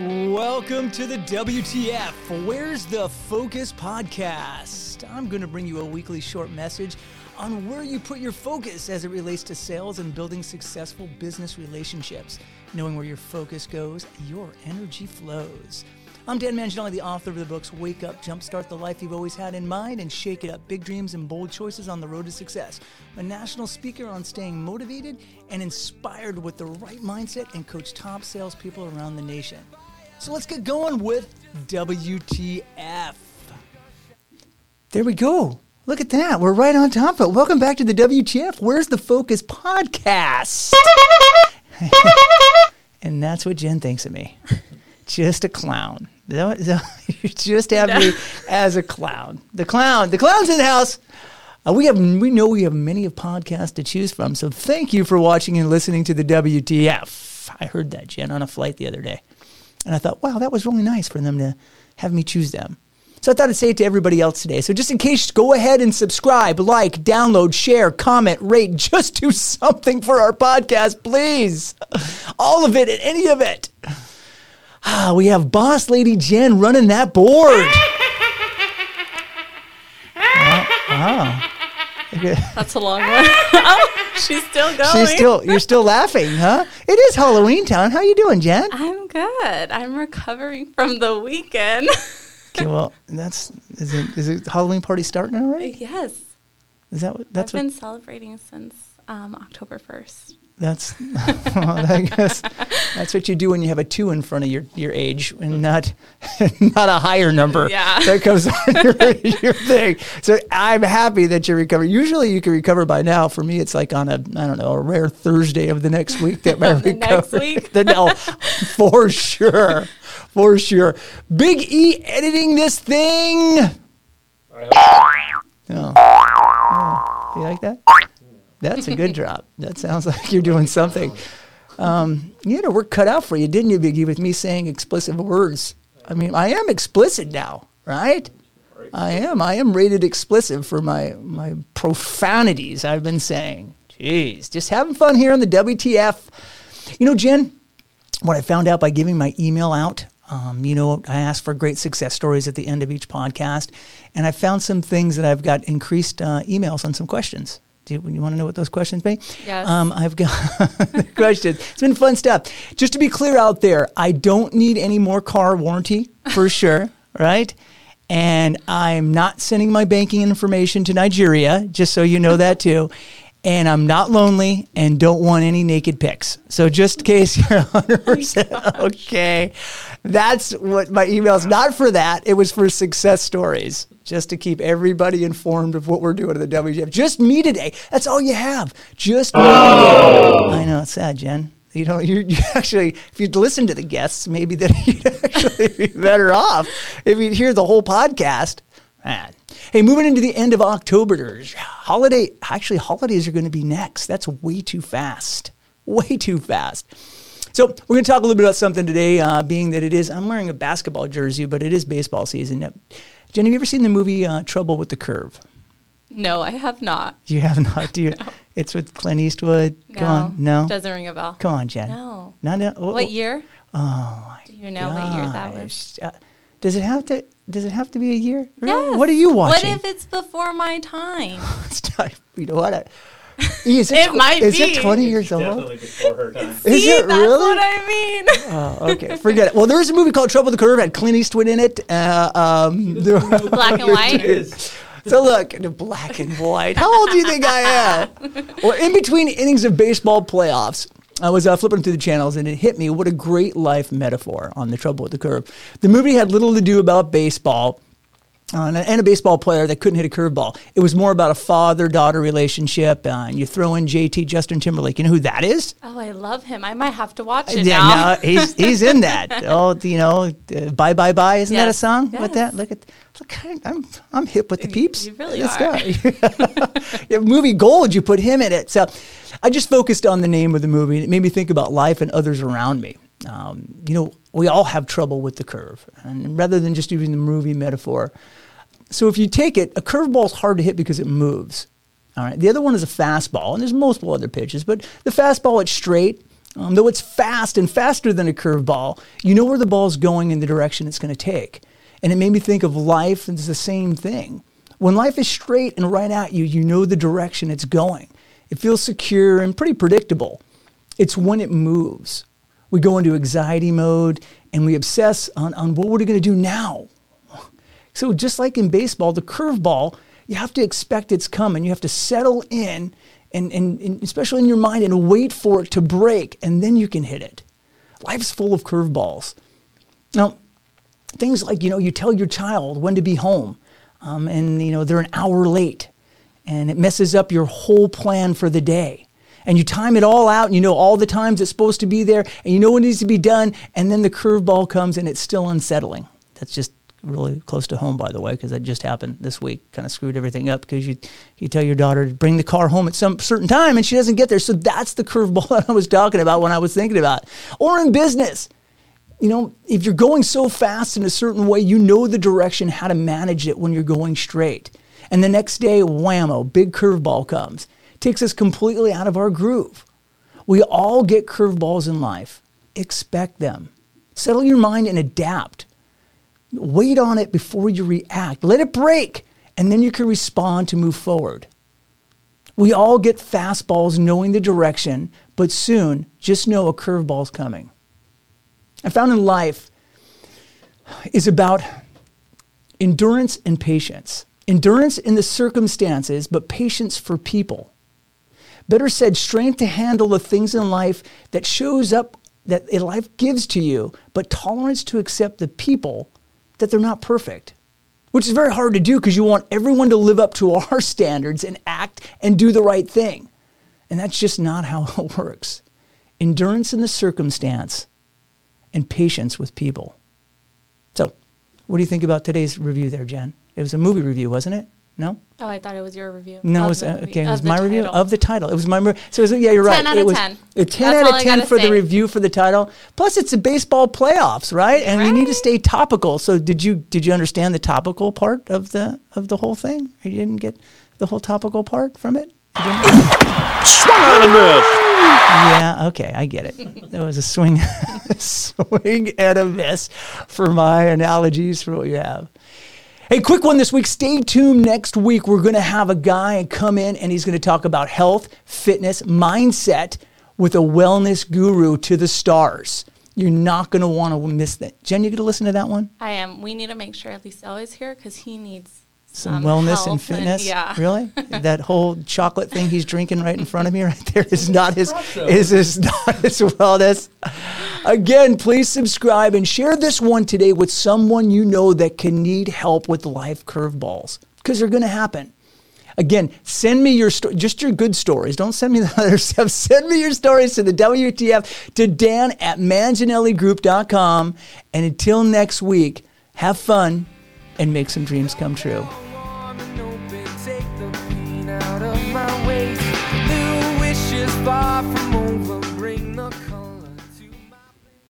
Welcome to the WTF Where's the Focus podcast. I'm going to bring you a weekly short message on where you put your focus as it relates to sales and building successful business relationships. Knowing where your focus goes, your energy flows. I'm Dan Manginelli, the author of the books Wake Up, Jumpstart the Life You've Always Had in Mind, and Shake It Up Big Dreams and Bold Choices on the Road to Success. A national speaker on staying motivated and inspired with the right mindset and coach top salespeople around the nation. So let's get going with WTF. There we go. Look at that. We're right on top of it. Welcome back to the WTF. Where's the Focus podcast? and that's what Jen thinks of me. Just a clown. You just have me as a clown. The clown. The clown's in the house. Uh, we have we know we have many of podcasts to choose from. So thank you for watching and listening to the WTF. I heard that Jen on a flight the other day. And I thought, wow, that was really nice for them to have me choose them. So I thought I'd say it to everybody else today. So just in case, go ahead and subscribe, like, download, share, comment, rate. Just do something for our podcast, please. All of it and any of it. Ah, we have Boss Lady Jen running that board. wow. That's a long one. oh, she's still going. She's still. You're still laughing, huh? It is Halloween Town. How you doing, Jen? I'm good. I'm recovering from the weekend. okay, well, that's is it. Is it Halloween party starting already? Yes. Is that what? That's I've what, been celebrating since um, October first. That's, I guess that's what you do when you have a two in front of your, your age and not not a higher number. Yeah. That comes on your, your thing. So I'm happy that you recover. Usually you can recover by now. For me, it's like on a I don't know a rare Thursday of the next week that I recover. next week. the, no, for sure, for sure. Big E editing this thing. Oh. oh. You like that? That's a good drop. That sounds like you're doing something. Um, you a work cut out for you, didn't you, Biggie, with me saying explicit words? I mean, I am explicit now, right? I am. I am rated explicit for my my profanities I've been saying. Jeez, just having fun here on the WTF. You know, Jen, what I found out by giving my email out, um, you know, I ask for great success stories at the end of each podcast, and I found some things that I've got increased uh, emails on some questions. Do you, you want to know what those questions mean? Yes. Um, I've got questions. It's been fun stuff. Just to be clear out there, I don't need any more car warranty for sure, right? And I'm not sending my banking information to Nigeria, just so you know that too. And I'm not lonely and don't want any naked pics. So just in case you're 100% okay, that's what my email's not for that. It was for success stories just to keep everybody informed of what we're doing at the WTF. Just me today. That's all you have. Just me today. I know it's sad, Jen. You know, you, you actually, if you'd listen to the guests, maybe that you'd actually be better off if you'd hear the whole podcast. Man. Hey, moving into the end of October, holiday, actually, holidays are going to be next. That's way too fast. Way too fast. So we're going to talk a little bit about something today, uh, being that it is, I'm wearing a basketball jersey, but it is baseball season. Jen, have you ever seen the movie uh, Trouble with the Curve? No, I have not. You have not, do you? No. It's with Clint Eastwood. No, Come on, no. Doesn't ring a bell. Come on, Jen. No. No, no. Oh, what year? Oh, do you know gosh. what year that was? Uh, does it have to? Does it have to be a year? Yes. What are you watching? What if it's before my time? it's time. You know what? I, is it, it might is be. it 20 years it's old? Definitely before her time. Is it that's really? what I mean. oh, okay. Forget it. Well, there is a movie called Trouble with the Curve. Had Clint Eastwood in it. Uh, um, Black and white. So look, the black and white. How old do you think I am? well, in between innings of baseball playoffs, I was uh, flipping through the channels and it hit me what a great life metaphor on the trouble with the curve. The movie had little to do about baseball. Uh, and a baseball player that couldn't hit a curveball. It was more about a father-daughter relationship, uh, and you throw in JT Justin Timberlake. You know who that is? Oh, I love him. I might have to watch it yeah, now. no, he's he's in that. oh, you know, uh, bye bye bye. Isn't that a song? Yes. With that, look at look. I'm I'm hip with the peeps. You really This are. yeah, movie gold. You put him in it. So, I just focused on the name of the movie, and it made me think about life and others around me. Um, you know, we all have trouble with the curve, and rather than just using the movie metaphor, so if you take it, a curveball is hard to hit because it moves. All right. The other one is a fastball, and there's multiple other pitches, but the fastball it's straight Um, though it's fast and faster than a curveball, you know where the ball's going in the direction it's going to take. And it made me think of life as the same thing. When life is straight and right at you, you know the direction it's going. It feels secure and pretty predictable. It's when it moves. We go into anxiety mode and we obsess on, on what we're going to do now. So, just like in baseball, the curveball, you have to expect it's coming. You have to settle in, and, and, and especially in your mind, and wait for it to break, and then you can hit it. Life's full of curveballs. Now, things like, you know, you tell your child when to be home, um, and, you know, they're an hour late, and it messes up your whole plan for the day and you time it all out and you know all the times it's supposed to be there and you know what needs to be done and then the curveball comes and it's still unsettling that's just really close to home, by the way, because that just happened this week. Kind of screwed everything up because you you tell your daughter to bring the car home at some certain time and she doesn't get there. So that's the curveball that I was talking about when I was thinking about. Or in business, you know, if you're going so fast in a certain way, you know the direction, how to manage it when you're going straight. And the next day, whammo, big curveball comes. Takes us completely out of our groove. We all get curveballs in life. Expect them. Settle your mind and adapt. Wait on it before you react. Let it break, and then you can respond to move forward. We all get fastballs knowing the direction, but soon just know a curveball's coming. I found in life is about endurance and patience. Endurance in the circumstances, but patience for people. Better said, strength to handle the things in life that shows up that life gives to you, but tolerance to accept the people that they're not perfect, which is very hard to do because you want everyone to live up to our standards and act and do the right thing. And that's just not how it works. Endurance in the circumstance and patience with people. So, what do you think about today's review there, Jen? It was a movie review, wasn't it? No? Oh, I thought it was your review. No, it was, uh, okay, it was my review of the title. It was my So, it was, yeah, you're 10 right. it was 10. A 10 That's out of 10 for say. the review for the title. Plus, it's a baseball playoffs, right? And right. we need to stay topical. So, did you did you understand the topical part of the of the whole thing? You didn't get the whole topical part from it? Swung on a miss. Yeah, okay, I get it. There was a swing, swing and a miss for my analogies for what you have. Hey, quick one this week. Stay tuned next week. We're going to have a guy come in and he's going to talk about health, fitness, mindset with a wellness guru to the stars. You're not going to want to miss that. Jen, you going to listen to that one? I am. We need to make sure Eliseo is here because he needs some um, wellness and fitness. And, yeah. Really? that whole chocolate thing he's drinking right in front of me right there is not his is, is not his wellness. Again, please subscribe and share this one today with someone you know that can need help with life curveballs because they're going to happen. Again, send me your sto- just your good stories. Don't send me the other stuff. Send me your stories to the WTF to Dan at manginelligroup.com. And until next week, have fun and make some dreams come true. far from